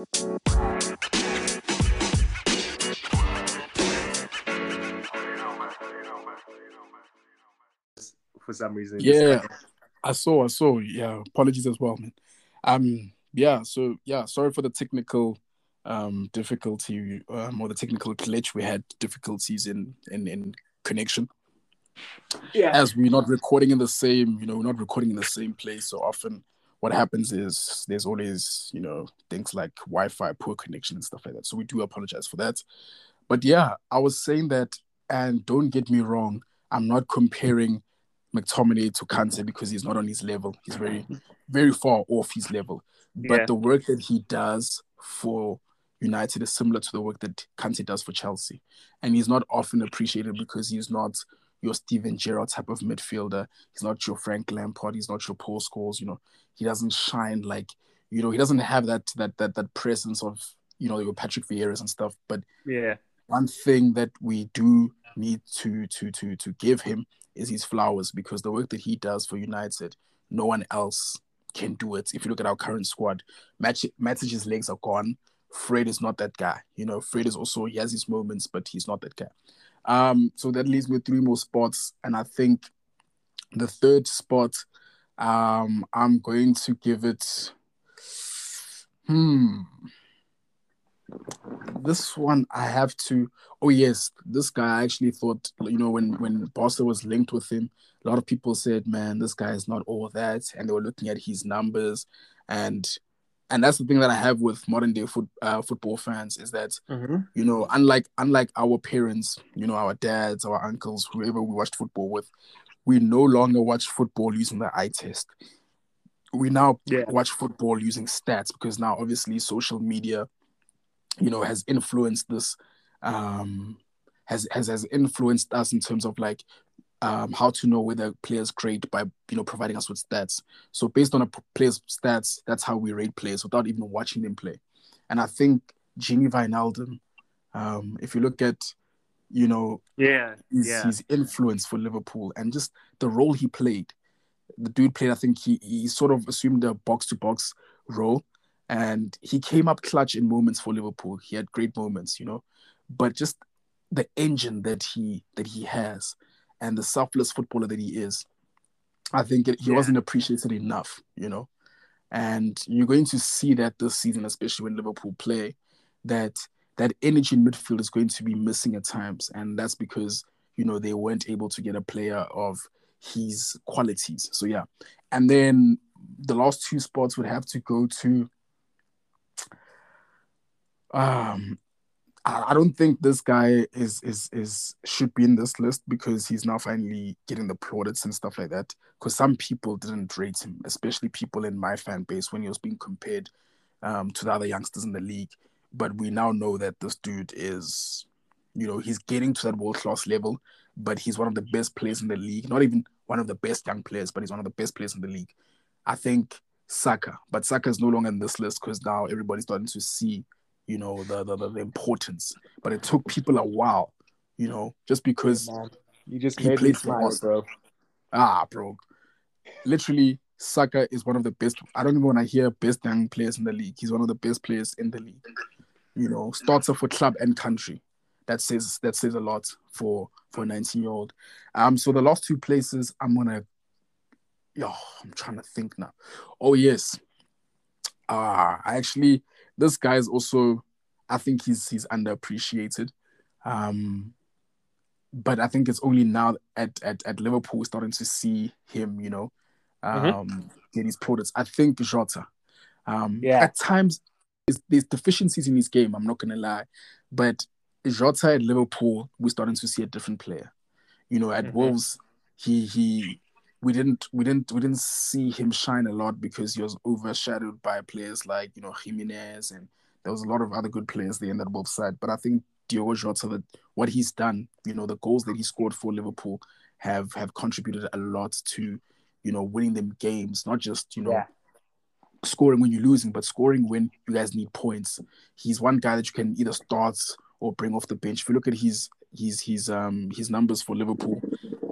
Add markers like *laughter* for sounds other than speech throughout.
For some reason. Yeah, I saw, I saw. Yeah, apologies as well, man. Um, yeah. So yeah, sorry for the technical um difficulty um, or the technical glitch. We had difficulties in in in connection. Yeah. As we're not recording in the same, you know, we're not recording in the same place. So often, what happens is there's always, you know, things like Wi-Fi, poor connection, and stuff like that. So we do apologize for that. But yeah, I was saying that, and don't get me wrong, I'm not comparing McTominay to Kante because he's not on his level. He's very, very far off his level. But Yeah. the work that he does for United is similar to the work that Kante does for Chelsea. And he's not often appreciated because he's not your Steven Gerrard type of midfielder. He's not your Frank Lampard. He's not your Paul Scholes. You know, he doesn't shine like, you know, he doesn't have that that that that presence of, you know, your Patrick Vieira's and stuff. But Yeah. one thing that we do need to to to to give him is his flowers because the work that he does for United, no one else can do it. If you look at our current squad, Match Matic's legs are gone. Fred is not that guy. You know, Fred is also he has his moments, but he's not that guy. Um, so that leaves me three more spots, and I think the third spot, um, I'm going to give it. Hmm this one I have to. Oh yes, this guy I actually thought you know when when Barca was linked with him, a lot of people said, "Man, this guy is not all that," and they were looking at his numbers, and and that's the thing that I have with modern day foot, uh, football fans is that Mm-hmm. you know unlike unlike our parents, you know our dads, our uncles, whoever we watched football with, we no longer watch football using the eye test. We now Yeah. watch football using stats because now obviously social media you know has influenced this um has has has influenced us in terms of like um how to know whether a player's great by you know providing us with stats so based on a player's stats that's how we rate players without even watching them play and i think Gini Wijnaldum um if you look at you know Yeah. his, Yeah. his influence for Liverpool and just the role he played. The dude played, I think he, he sort of assumed a box to box role and he came up clutch in moments for Liverpool. He had great moments, you know, but just the engine that he that he has and the selfless footballer that he is, I think it, he Yeah. wasn't appreciated enough, you know. And you're going to see that this season, especially when Liverpool play, that that energy in midfield is going to be missing at times, and that's because you know they weren't able to get a player of his qualities. So yeah, and then the last two spots would have to go to. Um, I don't think this guy is is is should be in this list because he's now finally getting the plaudits and stuff like that. Because some people didn't rate him, especially people in my fan base when he was being compared um, to the other youngsters in the league. But we now know that this dude is, you know, he's getting to that world class level. But he's one of the best players in the league. Not even one of the best young players, but he's one of the best players in the league. I think Saka, but Saka is no longer in this list because now everybody's starting to see, you know, the, the the importance. But it took people a while, you know, just because Man, you just He made played for smile, bro. Ah, bro. Literally, Saka is one of the best. I don't even want to hear best young players in the league. He's one of the best players in the league. You know, starts starter for club and country. That says that says a lot for for a 19 year old. Um, so the last two places I'm gonna. Yo, I'm trying to think now. Oh yes. Ah, I actually this guy is also. I think he's he's underappreciated. Um, but I think it's only now at, at, at Liverpool we're starting to see him, you know, um, get his products. I think Jota. Um, Yeah. At times, is- there's deficiencies in his game. I'm not gonna lie, but Jota at Liverpool, we're starting to see a different player. You know, at Mhm. Wolves, he he we didn't we didn't we didn't see him shine a lot because he was overshadowed by players like you know Jimenez and there was a lot of other good players there in that Wolves side. But I think Diogo Jota, that what he's done, you know, the goals that he scored for Liverpool have have contributed a lot to, you know, winning them games. Not just you know Yeah. scoring when you're losing, but scoring when you guys need points. He's one guy that you can either start or bring off the bench. If you look at his his his um his numbers for Liverpool,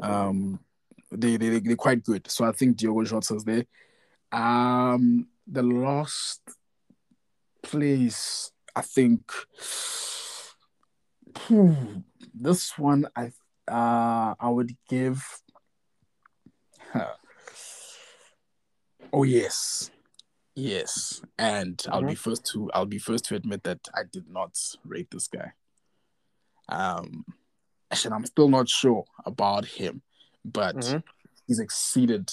um they they they're quite good. So I think Diogo Jota's there. Um, the last place, I think hmm, this one I uh I would give Oh yes. Yes. And I'll be first to I'll be first to admit that I did not rate this guy. Um actually I'm still not sure about him, but Mhm. he's exceeded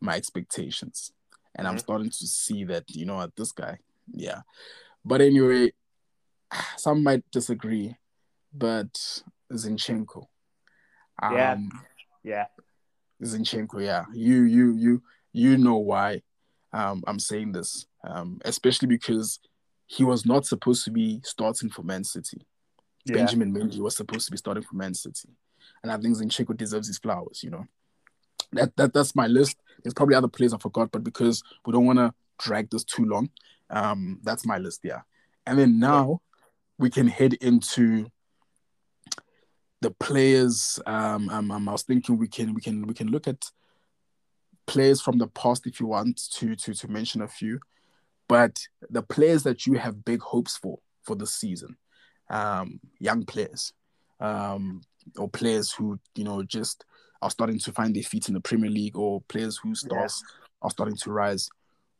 my expectations. And I'm Mhm. starting to see that, you know what, this guy, yeah. But anyway, *sighs* some might disagree, but Zinchenko. Yeah. Um, Yeah. Zinchenko, yeah. You you you you know why um I'm saying this. Um, especially because he was not supposed to be starting for Man City. Yeah. Benjamin Mendy was supposed to be starting for Man City. And I think Zinchenko deserves his flowers, you know. That that that's my list. There's probably other players I forgot, but because we don't want to drag this too long, um, that's my list, yeah. And then now we can head into the players. Um, um, um, I was thinking we can we can we can look at players from the past if you want to to to mention a few, but the players that you have big hopes for for this season, um, young players, um, or players who you know just are starting to find their feet in the Premier League, or players whose stars are starting to rise.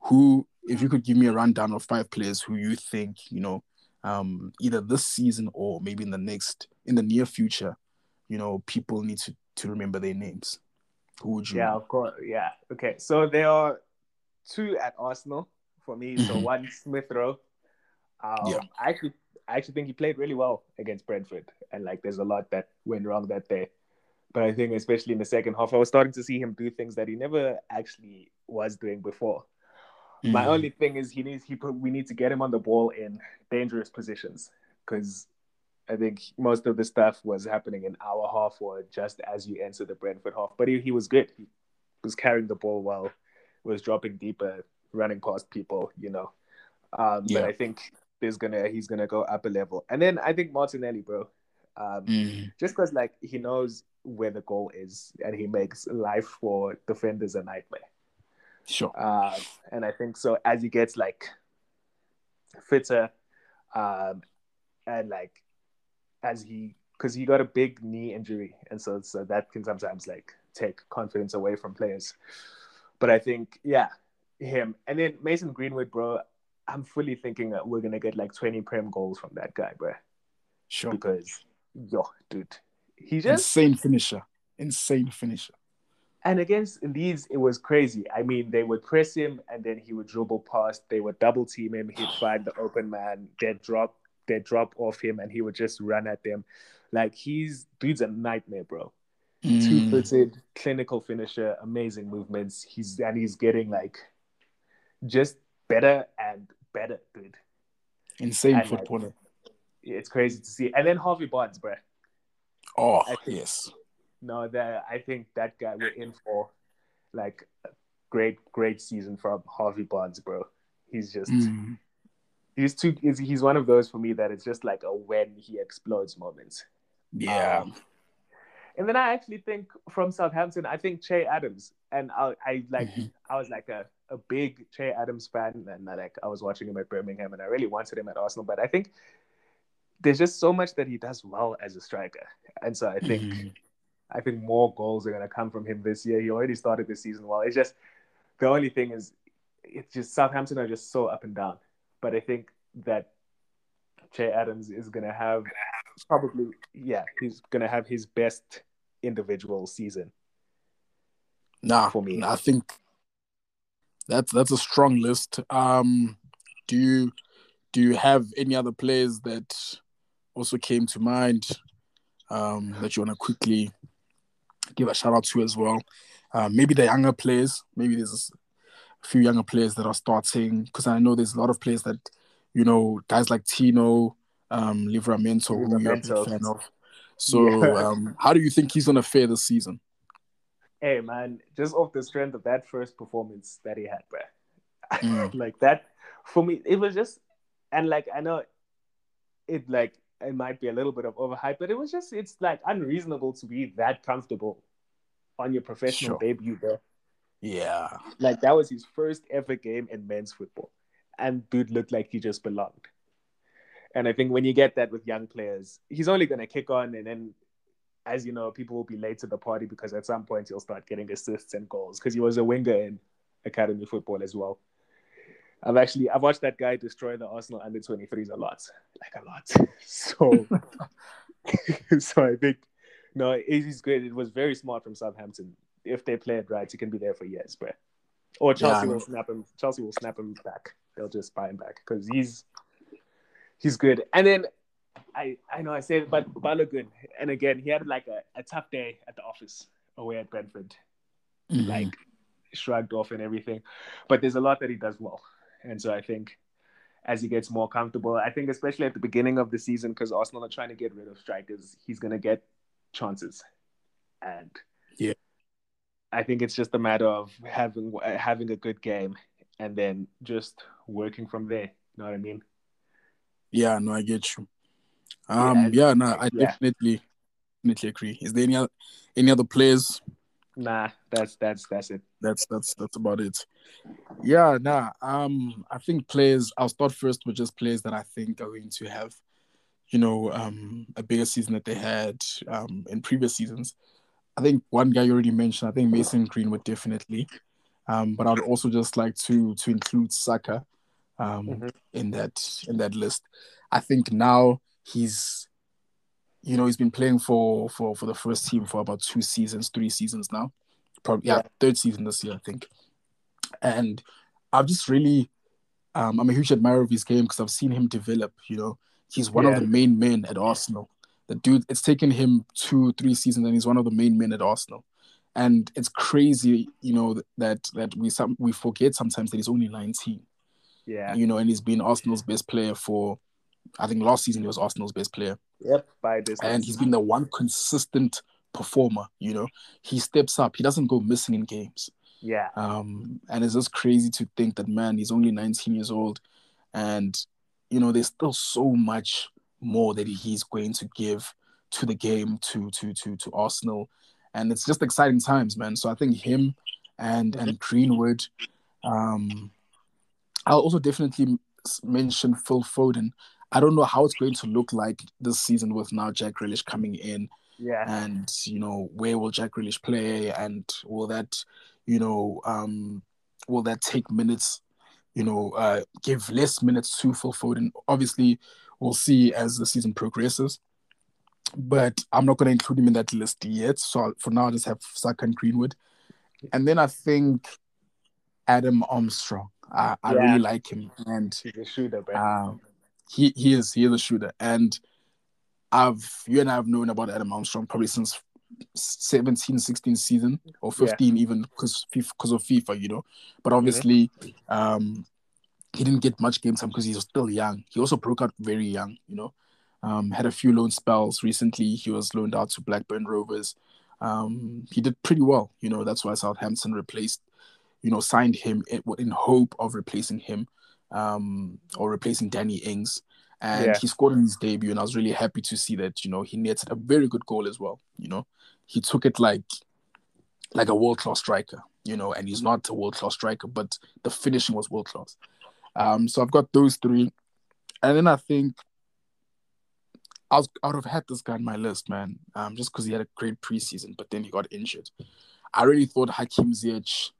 Who, if you could give me a rundown of five players who you think you know um, either this season or maybe in the next in the near future, you know, people need to to remember their names. Who would you? Yeah, of course. Yeah. Okay. So there are two at Arsenal for me. So Mhm. one Smith Rowe. Um, Yeah. I actually, I actually think he played really well against Brentford, and like, there's a lot that went wrong that day. But I think, especially in the second half, I was starting to see him do things that he never actually was doing before. My Mhm. only thing is he needs he put, we need to get him on the ball in dangerous positions because I think most of the stuff was happening in our half or just as you enter the Brentford half. But he, he was good. He was carrying the ball well, was dropping deeper, running past people, you know. Um, Yeah. But I think there's gonna he's gonna go up a level. And then I think Martinelli, bro. Um, Mhm. just because like he knows where the goal is and he makes life for defenders a nightmare. Sure. Uh, and I think so as he gets like fitter, um, and like as he because he got a big knee injury, and so so that can sometimes like take confidence away from players. But I think yeah, him and then Mason Greenwood, bro. I'm fully thinking that we're gonna get like 20 prem goals from that guy, bro. Sure. Because yo, dude, he just Insane finisher. Insane finisher. And against Leeds, it was crazy. I mean, they would press him and then he would dribble past. They would double team him. He'd *sighs* find the open man. They'd drop, they'd drop off him and he would just run at them. Like he's dude's a nightmare, bro. Mm. Two footed, clinical finisher, amazing movements. He's and he's getting like just better and better, dude. Insane and, like. It's crazy to see. And then Harvey Barnes, bro. Oh think- yes. No, that I think that guy we're in for like a great, great season from Harvey Barnes, bro. He's just Mm. he's too he's, one of those for me that it's just like a when he explodes moment. Yeah. Um, and then I actually think from Southampton, I think Che Adams, and I, I like Mhm. I was like a, a big Che Adams fan, and like I was watching him at Birmingham, and I really wanted him at Arsenal, but I think there's just so much that he does well as a striker, and so I think. Mhm. I think more goals are going to come from him this year. He already started the season well. It's just the only thing is, it's just Southampton are just so up and down. But I think that Che Adams is going to have probably, yeah, he's going to have his best individual season. Nah, for me. I think that's that's a strong list. Um, do you do you have any other players that also came to mind um, that you want to quickly give a shout out to as well? Uh, maybe the younger players. Maybe there's a few younger players that are starting because I know there's a lot of players that you know guys like Tino, um, Livramento, who you're a big fan of. *laughs* So, Yeah. um, how do you think he's gonna fare this season? Hey, man, just off the strength of that first performance that he had, bro. Mm. *laughs* like that, for me, it was just, and like, I know it, like, it might be a little bit of overhype, but it was just, it's like unreasonable to be that comfortable on your professional Sure. debut, bro. Yeah. Like, that was his first ever game in men's football. and dude looked like he just belonged. And I think when you get that with young players, he's only going to kick on, and then, as you know, people will be late to the party because at some point he'll start getting assists and goals because he was a winger in academy football as well. I've actually I've watched that guy destroy the Arsenal under 23s a lot, like a lot. *laughs* So, *laughs* so I think no, he's good. It was very smart from Southampton. If they play it right, he can be there for years, but or Chelsea yeah, will snap him. Chelsea will snap him back. They'll just buy him back because he's he's good. And then I I know I said, but Balogun, and again, he had like a, a tough day at the office away at Brentford, mm-hmm. like shrugged off and everything. But there's a lot that he does well, and so I think as he gets more comfortable, I think especially at the beginning of the season, because Arsenal are trying to get rid of strikers, he's gonna get chances, and yeah, I think it's just a matter of having having a good game and then just working from there. You know what I mean? Yeah, no, I get you. Um, yeah, yeah no, I yeah. definitely, definitely agree. Is there any other, any other players? Nah, that's that's that's it. That's that's that's about it. Yeah, nah. Um, I think players. I'll start first with just players that I think are going to have, you know, um, a bigger season that they had um in previous seasons. I think one guy you already mentioned. I think Mason Greenwood definitely. Um, but I'd also just like to to include Saka um, mm-hmm. in that in that list. I think now he's, you know, he's been playing for for for the first team for about two seasons, three seasons now, probably yeah, yeah third season this year I think, and I've just really, um, I'm a huge admirer of his game because I've seen him develop. You know, he's one yeah. of the main men at Arsenal. The dude, it's taken him two, three seasons, and he's one of the main men at Arsenal and it's crazy, you know, that that we some we forget sometimes that he's only 19. Yeah. You know, and he's been Arsenal's best player for I think last season he was Arsenal's best player. Yep, by this. And he's been the one consistent performer, you know. He steps up. He doesn't go missing in games. Yeah. Um, and it's just crazy to think that man, he's only 19 years old and you know, there's still so much more that he's going to give to the game, to to to to Arsenal and it's just exciting times, man. So I think him and and Greenwood. Um, I'll also definitely mention Phil Foden. I don't know how it's going to look like this season with now Jack Grealish coming in. Yeah. And you know, where will Jack Grealish play, and will that, you know, um, will that take minutes? You know, uh, give less minutes to Phil Foden. Obviously, we'll see as the season progresses but I'm not going to include him in that list yet. So for now, I just have Saka and Greenwood, and then I think Adam Armstrong. I, I really like him, and he's a shooter, bro. He he is he is a shooter, and I've you and I have known about Adam Armstrong probably since 17, 16 season or 15 yeah. even because because of FIFA, you know. But obviously, mm-hmm. um, he didn't get much game time because he was still young. He also broke out very young, you know. Um, had a few loan spells recently. He was loaned out to Blackburn Rovers. Um, he did pretty well. You know, that's why Southampton replaced, you know, signed him in, in hope of replacing him um, or replacing Danny Ings. And yeah. he scored in his debut, and I was really happy to see that. You know, he netted a very good goal as well. You know, he took it like like a world class striker. You know, and he's not a world class striker, but the finishing was world class. Um, so I've got those three, and then I think I was I would have had this guy on my list, man. Um, just because he had a great preseason, but then he got injured. I really thought Hakim Ziyech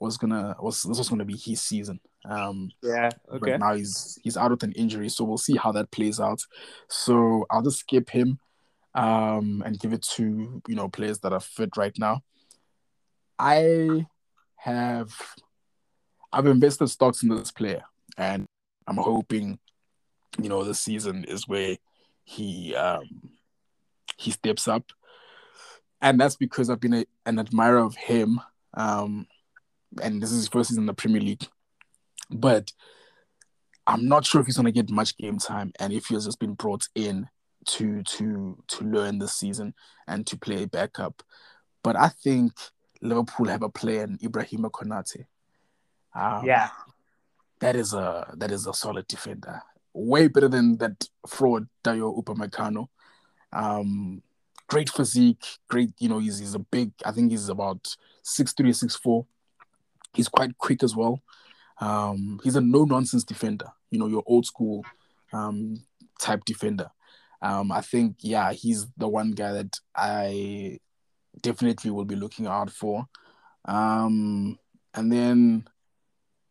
was gonna was this was gonna be his season. Um, yeah, okay. But now he's he's out with an injury, so we'll see how that plays out. So I'll just skip him, um, and give it to you know players that are fit right now. I have I've invested stocks in this player, and I'm hoping, you know, this season is where he um, he steps up, and that's because I've been a, an admirer of him. Um, and this is his first season in the Premier League, but I'm not sure if he's going to get much game time, and if he has just been brought in to to to learn this season and to play backup. But I think Liverpool have a player in Ibrahima Konate. Um, yeah, that is a that is a solid defender way better than that fraud Dayot Upamecano. Um, great physique, great. You know, he's he's a big. I think he's about six three, six four. He's quite quick as well. Um, he's a no nonsense defender. You know, your old school um, type defender. Um, I think yeah, he's the one guy that I definitely will be looking out for. Um, and then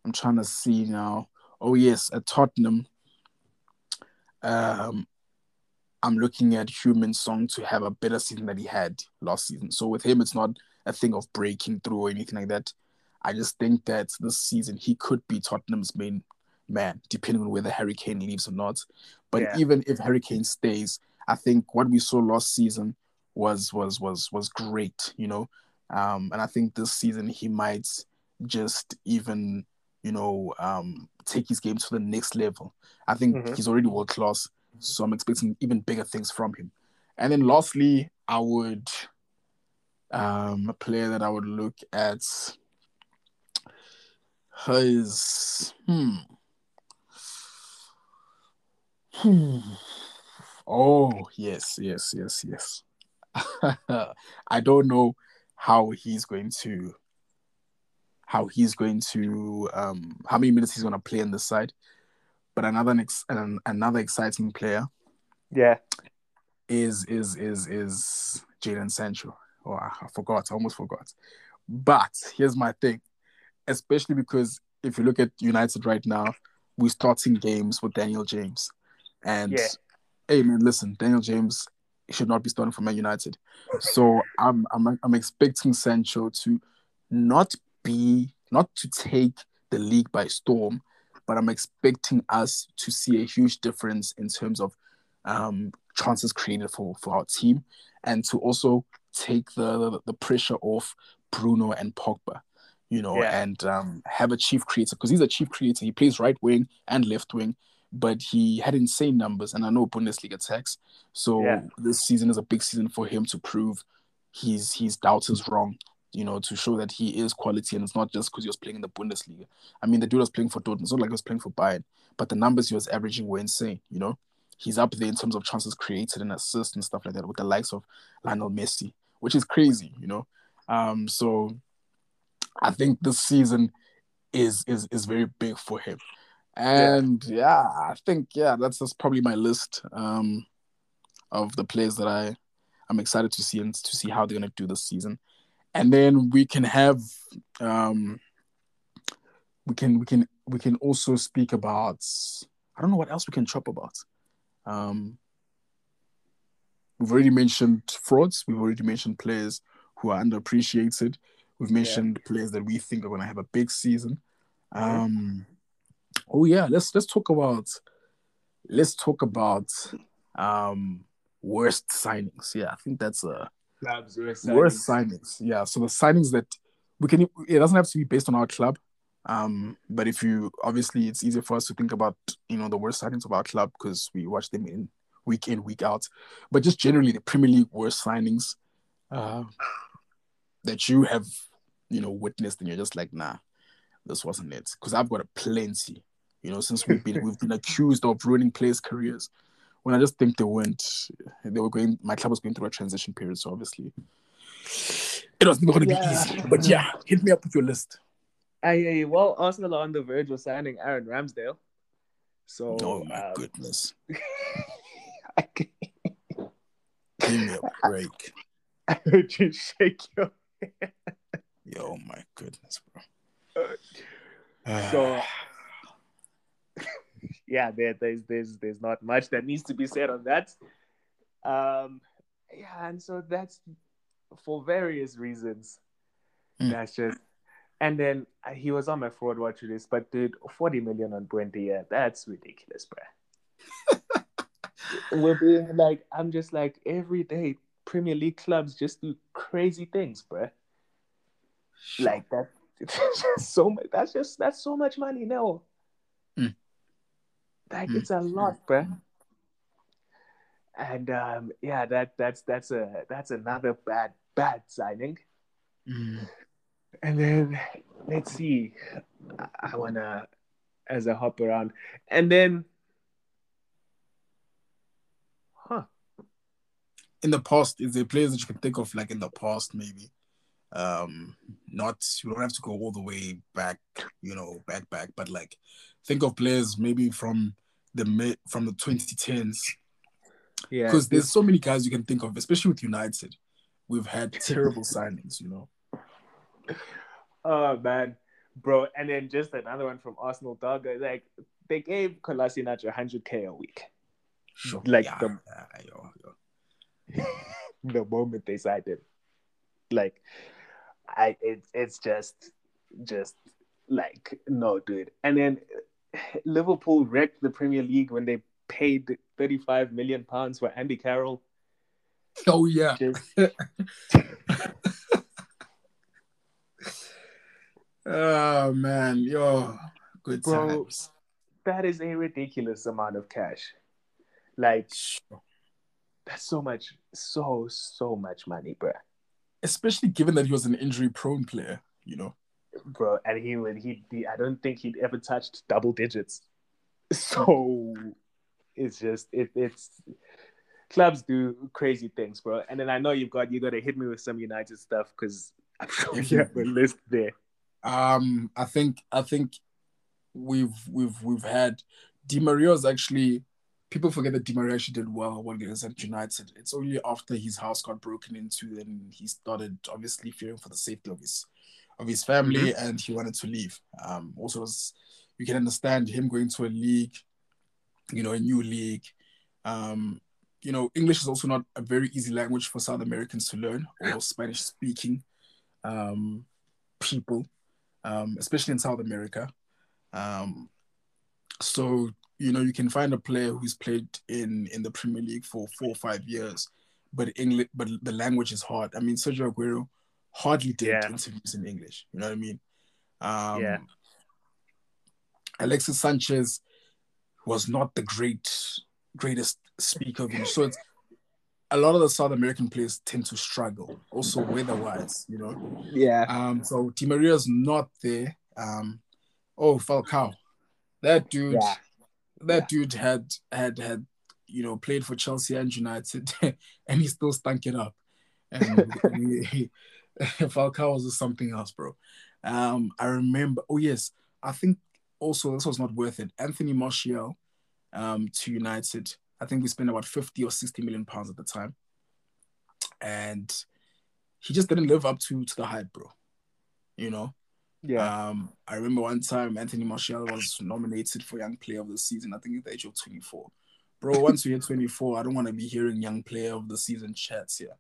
I'm trying to see now. Oh yes, at Tottenham, um, I'm looking at Heung-min Son to have a better season than he had last season. So with him, it's not a thing of breaking through or anything like that. I just think that this season he could be Tottenham's main man, depending on whether Harry Kane leaves or not. But yeah. even if Harry Kane stays, I think what we saw last season was was was was great, you know. Um, and I think this season he might just even, you know, um, take his game to the next level. I think mm-hmm. he's already world class, so I'm expecting even bigger things from him. And then lastly, I would um, a player that I would look at his hmm. hmm. Oh yes, yes, yes, yes. *laughs* I don't know how he's going to how he's going to um how many minutes he's going to play in the side, but another ex- another exciting player, yeah, is is is is Jadon Sancho. Oh, I forgot. I almost forgot. But here's my thing, especially because if you look at United right now, we're starting games with Daniel James. And yeah. hey man, listen, Daniel James should not be starting for Man United. So *laughs* I'm I'm I'm expecting Sancho to not be not to take the league by storm, but I'm expecting us to see a huge difference in terms of um, chances created for for our team, and to also take the the pressure off Bruno and Pogba, you know, yeah. and um, have a chief creator because he's a chief creator. He plays right wing and left wing, but he had insane numbers, and I know Bundesliga tax. So yeah. this season is a big season for him to prove his his doubts is wrong. You know, to show that he is quality, and it's not just because he was playing in the Bundesliga. I mean, the dude was playing for Dortmund. It's not like he was playing for Bayern, but the numbers he was averaging were insane. You know, he's up there in terms of chances created and assists and stuff like that with the likes of Lionel Messi which is crazy, you know. Um, so I think this season is is is very big for him. And yeah, yeah I think yeah, that's just probably my list um, of the players that I I'm excited to see and to see how they're gonna do this season. And then we can have um, we can we can we can also speak about I don't know what else we can chop about. Um, We've already mentioned frauds. We've already mentioned players who are underappreciated. We've mentioned yeah. players that we think are going to have a big season. Um, oh yeah, let's let's talk about let's talk about um, worst signings. Yeah, I think that's a clubs worst signings. worst signings. Yeah, so the signings that we can it doesn't have to be based on our club. Um, but if you obviously it's easier for us to think about you know the worst signings of our club because we watch them in week in, week out. But just generally, the Premier League worst signings uh, that you have, you know, witnessed, and you're just like, nah, this wasn't it. Because I've got a plenty. You know, since we've been we've been *laughs* accused of ruining players' careers. When I just think they went, they were going. My club was going through a transition period, so obviously, it wasn't going to yeah. be easy. But yeah, hit me up with your list. I, well, Arsenal are on the verge of signing Aaron Ramsdale. So, oh my um, goodness. *laughs* Give me a break. *laughs* I heard you shake your head. Yo, my goodness, bro. *sighs* so *sighs* yeah, there, there's there's there's not much that needs to be said on that. Um, yeah, and so that's for various reasons. Mm. That's just, and then uh, he was on my fraud watch list, but dude, forty million on Buendia, that's ridiculous, bro. *laughs* we're being like, I'm just like every day Premier League clubs just do crazy things, bro. Like that, *laughs* so much. That's just that's so much money now. Mm. Like mm. it's a lot, bro. And um, yeah, that that's that's a that's another bad bad signing. Mm. And then let's see, I, I wanna as I hop around, and then Huh. in the past, is there players that you can think of like in the past maybe? Um, not you don't have to go all the way back, you know, back back, but like think of players maybe from the mid from the 2010s. Yeah, Because there's so many guys you can think of, especially with United. We've had terrible *laughs* signings, you know. Oh man, bro, and then just another one from Arsenal, dog. Like they gave Kolasinac 100k a week. Sure. Like yeah, the- yeah, yo, yo. *laughs* the moment they signed him. Like, I it's it's just just like no, dude. And then Liverpool wrecked the Premier League when they paid 35 million pounds for Andy Carroll. Oh yeah. Just, *laughs* Oh man, yo, good Bro. times. that is a ridiculous amount of cash. Like that's so much, so so much money, bro. Especially given that he was an injury-prone player, you know. bro. And he would he, I don't think he'd ever touched double digits. *laughs* So it's just it, it's clubs do crazy things, bro. And then I know you've got you got to hit me with some United stuff because I'm *laughs* sure you have a list there. Um, I think I think we've we've we've had Di Maria's actually people forget that Di Maria actually did well when he was at United. It's only after his house got broken into and he started obviously fearing for the safety of his of his family and he wanted to leave. Um, also was you can understand him going to a league, you know, a new league. Um, you know, English is also not a very easy language for South Americans to learn or Spanish speaking um, people um, especially in South America. Um, so you know you can find a player who's played in in the Premier League for four or five years, but English, but the language is hard. I mean, Sergio Aguero hardly did Yeah. interviews in English. You know what I mean? Um, Yeah. Alexis Sanchez was not the great greatest speaker of English, so it's. A lot of the South American players tend to struggle, also weather-wise, you know. Yeah. Um, so Di Maria's not there. Um, oh Falcao, that dude, Yeah. That dude had had had you know played for Chelsea and United, *laughs* and he still stunk it up. And he, *laughs* Falcao was something else, bro. Um, I remember. Oh yes, I think also this was not worth it. Anthony Martial, um, to United. I think we spent about fifty or sixty million pounds at the time, and he just didn't live up to to the hype, bro. You know. Yeah. Um, I remember one time Anthony Martial was nominated for Young Player of the Season. I think at the age of 24. Bro, once you hit 24, I don't want to be hearing Young Player of the Season chats here.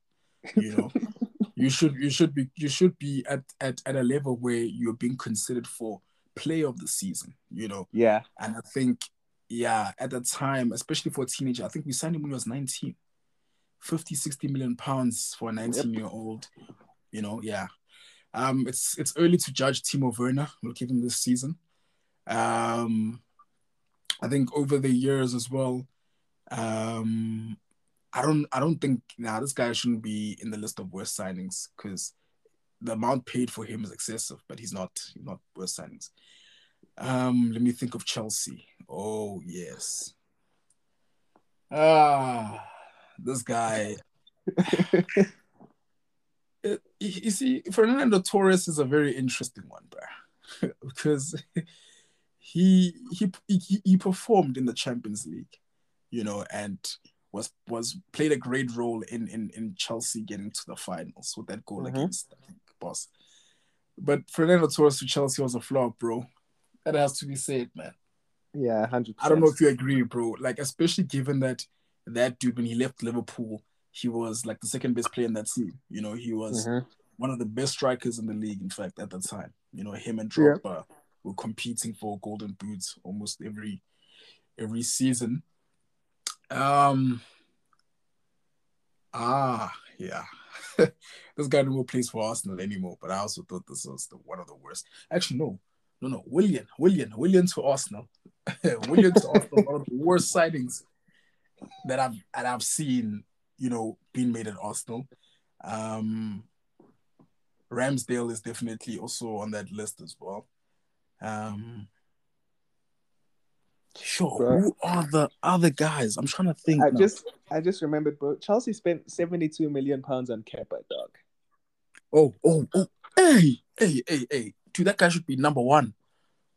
You know, *laughs* you should you should be you should be at, at at a level where you're being considered for Player of the Season. You know, yeah. and I think yeah, at the time, especially for a teenager, I think we signed him when he was 19. 50, 60 million pounds for a 19 year old. You know, yeah. Um, it's it's early to judge Timo Werner. We'll give him this season. Um, I think over the years as well. Um, I don't I don't think now nah, this guy shouldn't be in the list of worst signings because the amount paid for him is excessive, but he's not he's not worst signings. Um, let me think of Chelsea. Oh yes. Ah, this guy. *laughs* You see, Fernando Torres is a very interesting one, bro, *laughs* because he, he he he performed in the Champions League, you know, and was was played a great role in in in Chelsea getting to the finals with that goal Mhm. against I think, Boss. But Fernando Torres to Chelsea was a flop, bro. That has to be said, man. Yeah. Hundred. I don't know if you agree, bro. Like, especially given that that dude, when he left Liverpool, he was like the second best player in that team. You know, he was Mhm. one of the best strikers in the league, in fact, at the time. You know, him and Yeah. Drogba were competing for golden boots almost every every season. Um Ah, yeah. *laughs* this guy no more plays for Arsenal anymore, but I also thought this was the one of the worst. Actually, no, no, no. Willian, Willian, Willian to Arsenal. *laughs* Willian to Arsenal, one of the worst sightings that I've that I've seen, you know, being made at Arsenal. Um Ramsdale is definitely also on that list as well. Um Sure. Bro. Who are the other guys? I'm trying to think. I now. just I just remembered, bro. Chelsea spent seventy two million pounds on Kepa, dog. Oh, oh, oh, hey, hey, hey, hey, dude, that guy should be number one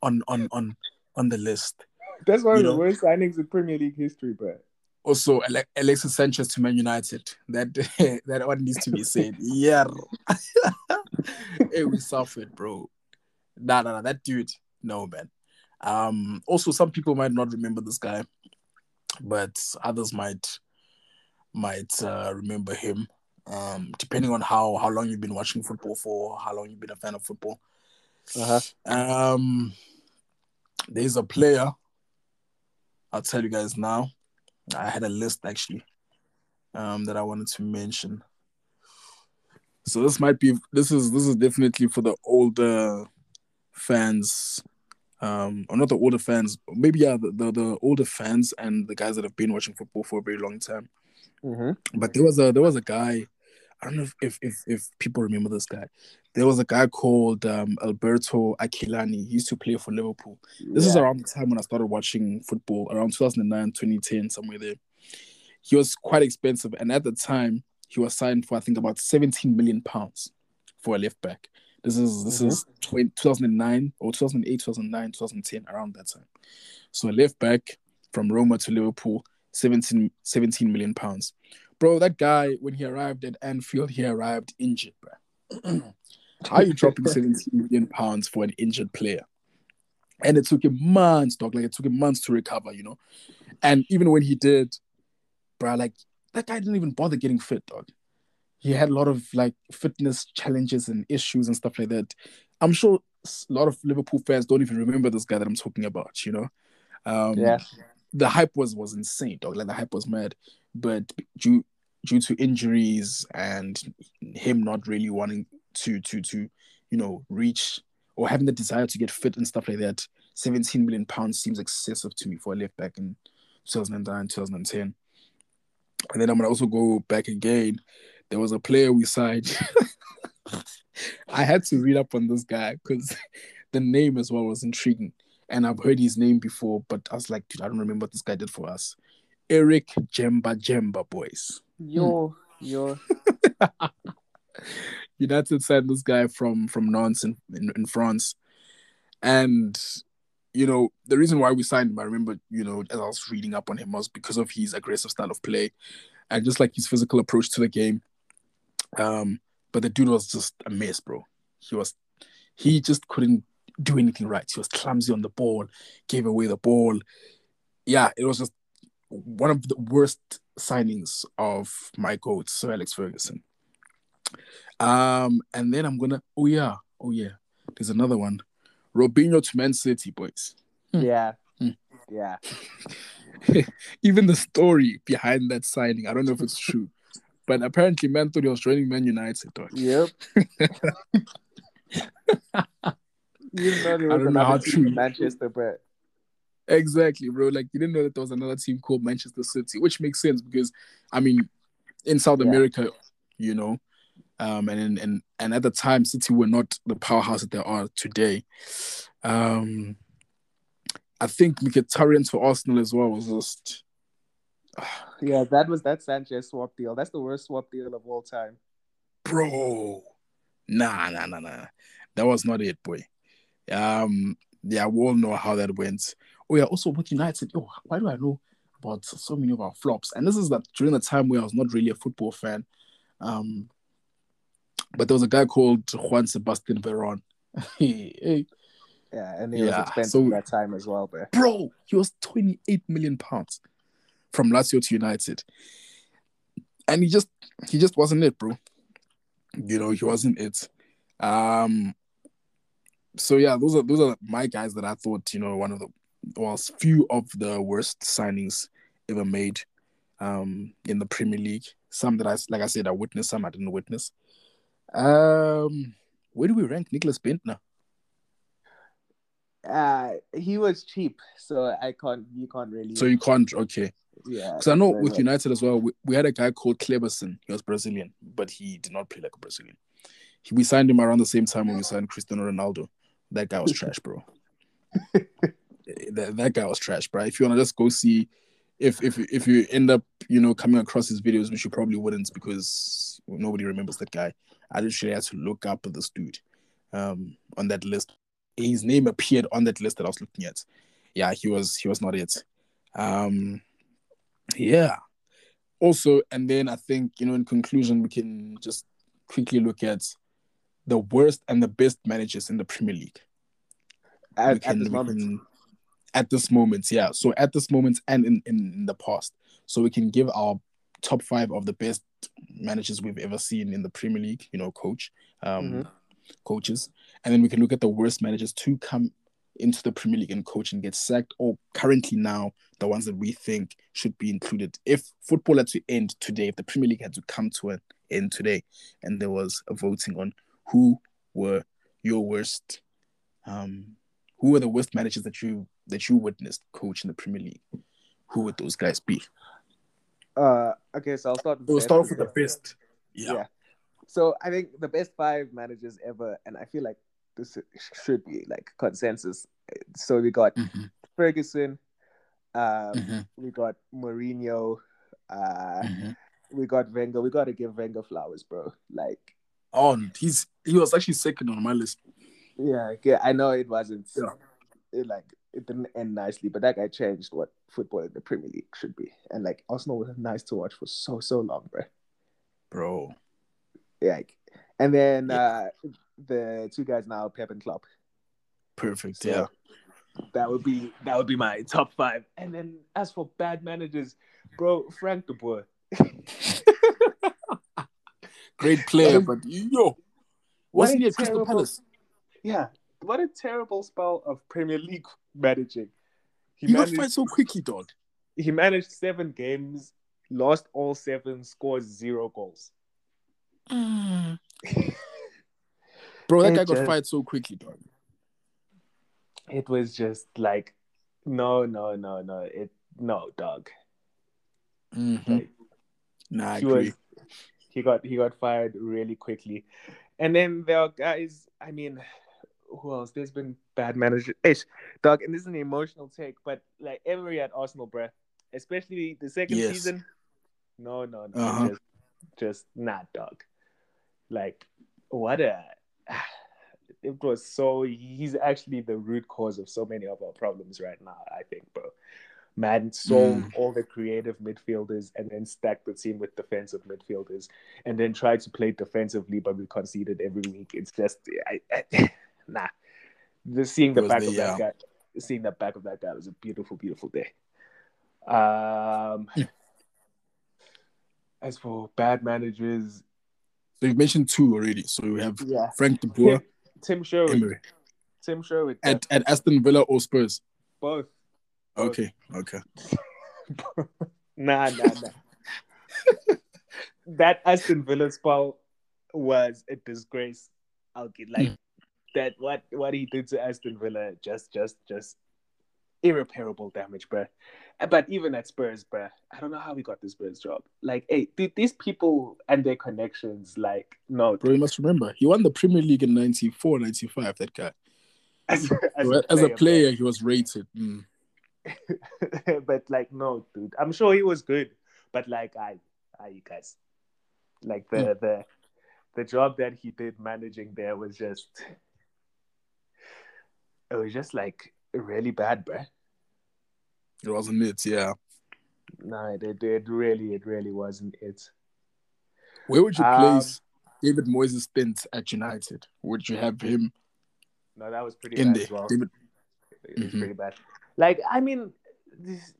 on on on on the list. That's one You of the worst signings in Premier League history, but Also, Alexis Sanchez to Man United. That *laughs* that one needs to be said. Yeah, *laughs* hey, we suffered, bro. Nah, nah, nah, that dude, no man. Um, also, some people might not remember this guy, but others might might uh, remember him. Um, depending on how how long you've been watching football for, how long you've been a fan of football. uh-huh. Um, there's a player. I'll tell you guys now. I had a list actually, um, that I wanted to mention. So this might be this is this is definitely for the older fans, um, or not the older fans, maybe yeah, the, the the older fans and the guys that have been watching football for a very long time. Mm-hmm. But there was a there was a guy. I don't know if if if, if people remember this guy. There was a guy called um, Alberto Aquilani. He used to play for Liverpool. This is around the time when I started watching football, around 2009, 2010, somewhere there. He was quite expensive, and at the time, he was signed for I think about 17 million pounds for a left back. This is this is 20, 2009 or 2008, 2009, 2010, around that time. So a left back from Roma to Liverpool, 17, 17 million pounds. Bro, that guy when he arrived at Anfield, he arrived injured, bro. *clears throat* How are you dropping 17 million pounds for an injured player? And it took him months, dog. Like it took him months to recover, you know. And even when he did, bro, like that guy didn't even bother getting fit, dog. He had a lot of like fitness challenges and issues and stuff like that. I'm sure a lot of Liverpool fans don't even remember this guy that I'm talking about, you know. Um, Yeah. The hype was was insane, dog. Like the hype was mad, but due due to injuries and him not really wanting to to to you know reach or having the desire to get fit and stuff like that, 17 million pounds seems excessive to me for a left back in 2009, 2010. And then I'm gonna also go back again. There was a player we signed. *laughs* I had to read up on this guy because *laughs* the name as well was intriguing. And I've heard his name before, but I was like, dude, I don't remember what this guy did for us. Eric Djemba Djemba boys. Yo, yo. *laughs* United signed this guy from from Nantes in, in, in France. And you know, the reason why we signed him, I remember, you know, as I was reading up on him was because of his aggressive style of play and just like his physical approach to the game. Um, but the dude was just a mess, bro. He was he just couldn't do anything right. He was clumsy on the ball, gave away the ball. Yeah, it was just one of the worst signings of my coach, Sir Alex Ferguson. Um, and then I'm gonna oh yeah, oh yeah, there's another one. Robinho to Man City, boys. Hmm. Yeah. Hmm. Yeah. *laughs* Even the story behind that signing, I don't know if it's true, but apparently Man thought he was joining Man United. Dog. Yep. *laughs* you know there I was don't know another how team true. in Manchester, but Exactly, bro. Like you didn't know that there was another team called Manchester City, which makes sense because I mean, in South Yeah. America, you know, um, and in, and and at the time, City were not the powerhouse that they are today. Um, I think Mkhitaryan to Arsenal as well was just *sighs* yeah, that was that Sanchez swap deal. That's the worst swap deal of all time. bro. Nah, nah, nah, nah. That was not it, boy. Um, yeah, we all know how that went. Oh yeah, also with United. Oh, why do I know about so many of our flops? And this is that during the time where I was not really a football fan. Um, but there was a guy called Juan Sebastian Veron. *laughs* Yeah, and he Yeah, was expensive so- at that time as well, but bro, he was 28 million pounds from Lazio to United. And he just he just wasn't it, bro. You know, he wasn't it. Um so yeah, those are those are my guys that I thought, you know, one of the well, few of the worst signings ever made um in the Premier League. Some that I like I said I witnessed, some I didn't witness. Um where do we rank Nicklas Bendtner? uh he was cheap, so I can't you can't really So you can't okay. yeah. Because I know with United as well, we, we had a guy called Cleberson. He was Brazilian, but he did not play like a Brazilian. He, we signed him around the same time when we signed Cristiano Ronaldo. That guy was *laughs* trash, bro. that, that guy was trash, bro. If you wanna just go see, if if if you end up you know coming across his videos, which you probably wouldn't because Nobody remembers that guy. I literally had to look up this dude um, on that list. His name appeared on that list that I was looking at. Yeah, he was he was not it. Um, yeah. Also, and then I think you know, in conclusion, we can just quickly look at the worst and the best managers in the Premier League. At, can, at this moment, can, at this moment, yeah. So at this moment and in, in, in the past, so we can give our top five of the best managers we've ever seen in the Premier League. You know, coach, um, Mhm. coaches, and then we can look at the worst managers to come into the Premier League and coach and get sacked, or currently now the ones that we think should be included. If football had to end today, if the Premier League had to come to an end today, and there was a voting on who were your worst, um, who were the worst managers that you that you witnessed coach in the Premier League, who would those guys be? uh, okay, so I'll start. With We'll start off with the best. Yeah. So I think the best five managers ever, and I feel like this should be like consensus. So we got Mhm, Ferguson, um, mhm, we got Mourinho, uh, mhm. we got Wenger. We got to give Wenger flowers, bro. Like, Oh, he's he was actually second on my list. yeah, yeah. I know it wasn't Yeah. it, like it didn't end nicely, but that guy changed what football in the Premier League should be. And like Arsenal was nice to watch for so so long, bro. Bro. Like, and then Yeah. uh, the two guys now, Pep and Klopp. Perfect. So yeah. that would be that would be my top five. And then as for bad managers, bro, Frank de Boer. *laughs* Great player, but yo, wasn't he at Crystal Palace? yeah, what a terrible spell of Premier League managing. He, He got managed fired so quickly, dog. he managed seven games, lost all seven, scored zero goals. *laughs* Bro, that It guy got fired so quickly, dog. It was just like, no, no, no, no, it no, dog. Mhm. Like, Nah, I agree. was he got he got fired really quickly. And then there are guys, I mean, who else? There's been bad managers. Ish, dog, and this is an emotional take, but like Emery at Arsenal, bruh, especially the second Yes. season. No, no, no. Uh-huh. Just just not dog. Like what a *sighs* it was so he's actually the root cause of so many of our problems right now, I think, bro. Man sold Mm. all the creative midfielders and then stacked the team with defensive midfielders and then tried to play defensively, but we conceded every week. It's just, I, I, *laughs* nah. The, seeing the back the- of that yeah. guy, seeing the back of that guy was a beautiful, beautiful day. Um, Hmm. as for bad managers, So you've mentioned two already. So we have yeah, Frank de Boer, Tim, Tim Sherwood, Emery. Tim Sherwood, At, at Aston Villa or Spurs? both. Okay, okay. *laughs* nah, nah, nah. *laughs* that Aston Villa spell was a disgrace. I'll get like Mm. that. What what he did to Aston Villa, just just just irreparable damage, bruh. But even at Spurs, bruh, I don't know how he got this Spurs job. Like, hey, th- these people and their connections, like, no, Bro, you must remember, he won the Premier League in 94, 95, that guy. as, So as a player, he was rated. Mm. *laughs* but like no dude i'm sure he was good but like i i you guys like the Mm. the the job that he did managing there was just it was just like really bad bruh It wasn't it, yeah. no it, it, really it really wasn't it Where would you Um, place David Moyes' stint at United? Would you have him no that was pretty in bad there? as well David, it was Mhm. pretty bad like i mean this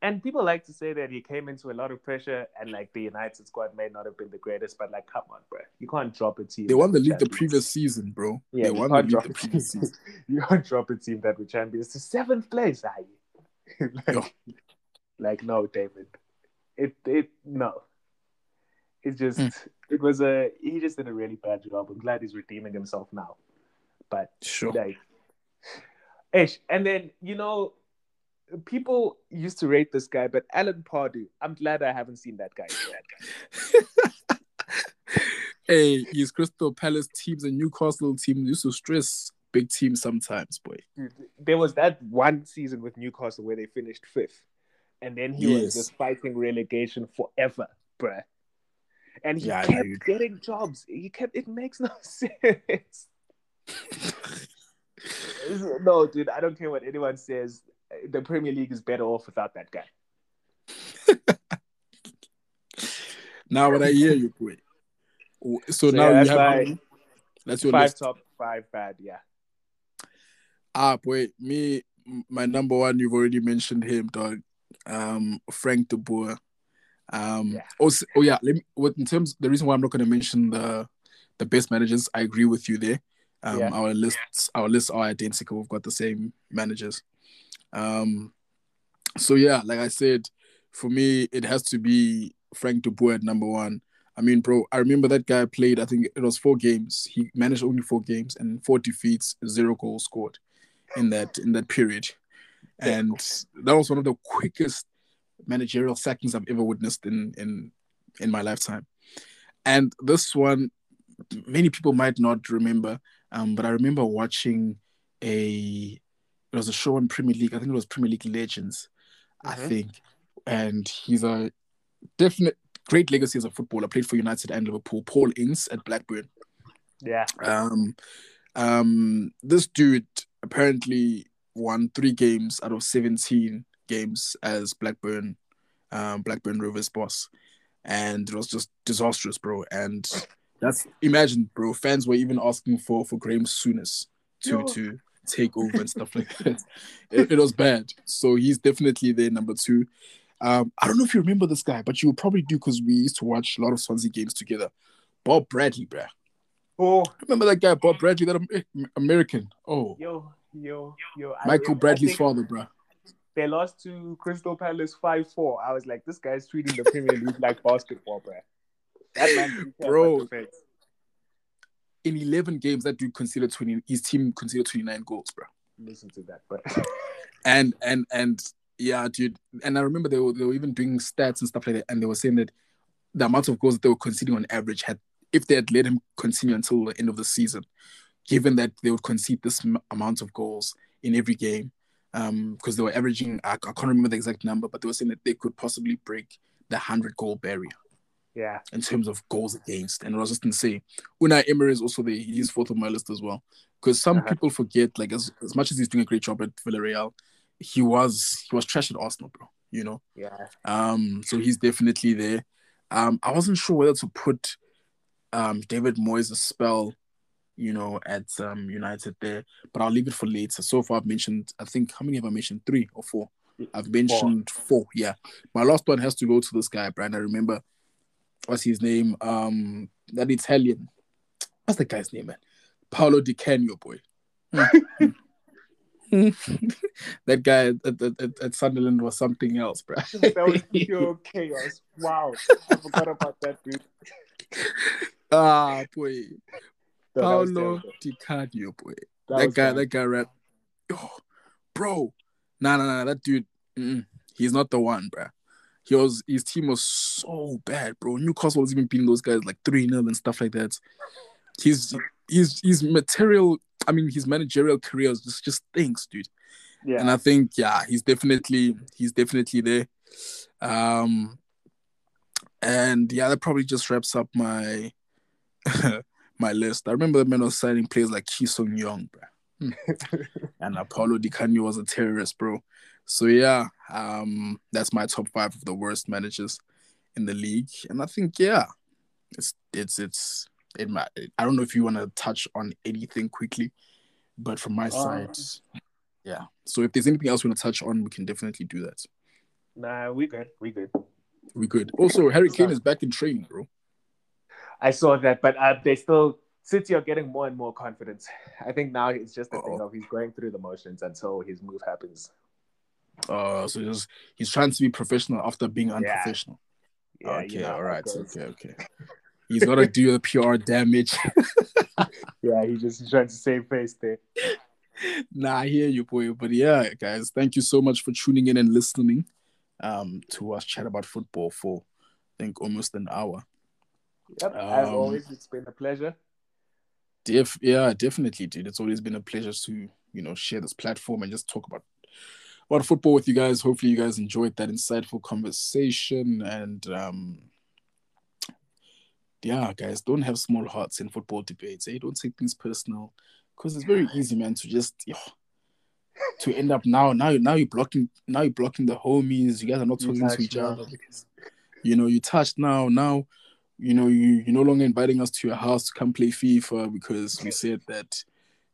and people like to say that he came into a lot of pressure and like the United squad may not have been the greatest, but like, come on, bro. You can't drop a team. they won the league the previous season, bro. Yeah, they you won the can't league drop the a previous team. season. *laughs* You can't drop a team that were champions to seventh place. Are you? *laughs* like, like, no, David. It it no. It just Hmm. it was a he just did a really bad job. I'm glad he's redeeming himself now. But Sure. like ish. And then, you know, people used to rate this guy, but Alan Pardew, I'm glad I haven't seen that guy. That *laughs* guy. hey, his Crystal Palace teams and Newcastle teams used to stress big teams sometimes, boy. There was that one season with Newcastle where they finished fifth, and then he Yes. was just fighting relegation forever, bruh. and he Yeah, kept you- getting jobs. He kept. It makes no *laughs* sense. *laughs* no, dude, I don't care what anyone says. The Premier League is better off without that guy. *laughs* Now, what I hear you, boy. Oh, So, So, now yeah, you that's have that's your five list. top, five bad. Yeah, Ah, boy, me, my number one. You've already mentioned him, dog. Um, Frank De Boer. Um, Yeah. also, oh yeah. Let me. What in terms the reason why I'm not going to mention the the best managers, I agree with you there. Um, Yeah. our lists, our lists are identical. We've got the same managers. Um, so yeah, like I said, for me, it has to be Frank De Boer at number one. I mean, bro, I remember that guy played. I think it was four games. He managed only four games and four defeats, zero goals scored in that in that period. And that was one of the quickest managerial sackings I've ever witnessed in in in my lifetime. And this one, many people might not remember, um, but I remember watching a it was a show in Premier League. I think it was Premier League Legends, I Mhm. think. And he's a definite great legacy as a footballer. Played for United and Liverpool. Paul Ince at Blackburn. yeah. Um, um, this dude apparently won three games out of 17 games as Blackburn, um, Blackburn Rovers boss. And it was just disastrous, bro. And that's imagine, bro. Fans were even asking for for Graeme Souness to Yo. to take over and stuff like that. It, it was bad. So he's definitely there, number two. Um, I don't know if you remember this guy, but you probably do because we used to watch a lot of Swansea games together. Bob Bradley, bruh. Oh, Remember that guy, Bob Bradley, that American? Oh, yo, yo, yo. Michael I Bradley's think father, bruh. They lost to Crystal Palace five four. I was like, this guy's treating the Premier League like basketball, bro. That man, Bro. In 11 games, that dude considered 20, his team considered 29 goals, bro. Listen to that, but *laughs* And, and, and, yeah, dude. And I remember they were, they were even doing stats and stuff like that. And they were saying that the amount of goals that they were conceding on average had, if they had let him continue until the end of the season, given that they would concede this m- amount of goals in every game, um, because they were averaging, I, I can't remember the exact number, but they were saying that they could possibly break the 100 goal barrier. Yeah, in terms of goals against. And I was just gonna say, Unai Emery is also the he's fourth on my list as well. Because some Uh-huh. people forget, like as, as much as he's doing a great job at Villarreal, he was he was trash at Arsenal, bro. You know. yeah. Um, so he's definitely there. Um, I wasn't sure whether to put um David Moyes' spell, you know, at um United there, but I'll leave it for later. So far I've mentioned I think how many have I mentioned? Three or four? I've mentioned four. Yeah. My last one has to go to this guy, Brian. I remember what's his name? Um that Italian. What's the guy's name, man? Paolo Di Canio, boy. *laughs* that guy at, at, at, at Sunderland was something else, bro. That was *laughs* pure chaos. Wow, I forgot about that, dude. ah, boy. No, Paolo. Di Canio, boy. That That, guy, terrible. that guy rap. Oh, bro. Nah, nah, nah. That dude, mm-mm. he's not the one, bro. He was his team was so bad, bro. Newcastle was even beating those guys like 3 0 and stuff like that. His his his material, I mean, his managerial career is just just stinks, dude. Yeah, And I think, yeah, he's definitely he's definitely there. Um and yeah, that probably just wraps up my *laughs* my list. I remember the man was signing players like Ki Sung-yueng, bro. *laughs* And Paolo Di Canio was a terrorist, bro. So yeah, um, that's my top five of the worst managers in the league. And I think, yeah, it's it's it's it might I don't know if you want to touch on anything quickly, but from my side, yeah. So if there's anything else we want to touch on, we can definitely do that. nah, we good, we good. We good. Also, Harry Kane is back in training, bro. I saw that, but uh, they still City are getting more and more confidence. I think now it's just a thing of he's going through the motions until his move happens. Uh, so he's he's trying to be professional after being unprofessional. Yeah, okay, you know all right, okay, okay. He's got to do the PR damage. *laughs* Yeah, he just he's trying to save face there. *laughs* nah, I hear you, boy. But yeah, guys, thank you so much for tuning in and listening um, to us chat about football for, I think, almost an hour. Yep, as Um, always, it's been a pleasure. Def- yeah, definitely, dude. It's always been a pleasure to, you know, share this platform and just talk about about football with you guys. Hopefully, you guys enjoyed that insightful conversation. And um, yeah, guys, don't have small hearts in football debates. Eh? Don't take things personal, because it's very easy, man, to just yo, to end up now. Now, now you're blocking. Now you're blocking the homies. You guys are not talking to each other because you know you touched now. Now, you know you you're no longer inviting us to your house to come play FIFA because we said that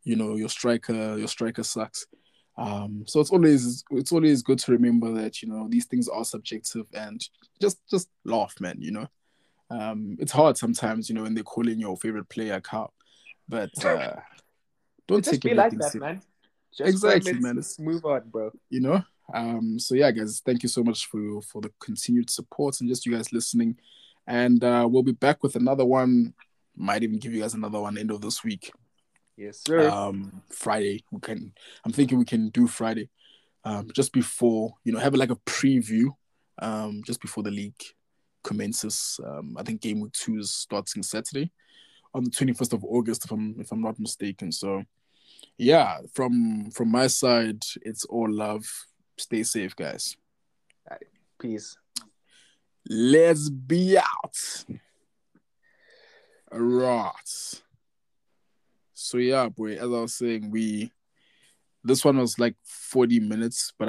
you know your striker your striker sucks. Um, so it's always it's always good to remember that you know these things are subjective and just just laugh, man. You know, um, it's hard sometimes, you know, when they're calling your favorite player cow, but *laughs* uh, don't Just take be it like that, man. Just Exactly, let's man. It's- Move on, bro. you know. Um, so yeah, guys, thank you so much for for the continued support and just you guys listening. And uh, we'll be back with another one. Might even give you guys another one end of this week. Yes, sir. um friday we can i'm thinking we can do friday um just before you know have like a preview um just before the league commences. Um i think game week two is starting saturday on the 21st of august if i'm if i'm not mistaken. So yeah from from my side it's all love. Stay safe guys. Peace. let's be out. All right so yeah boy as i was saying we this one was like 40 minutes but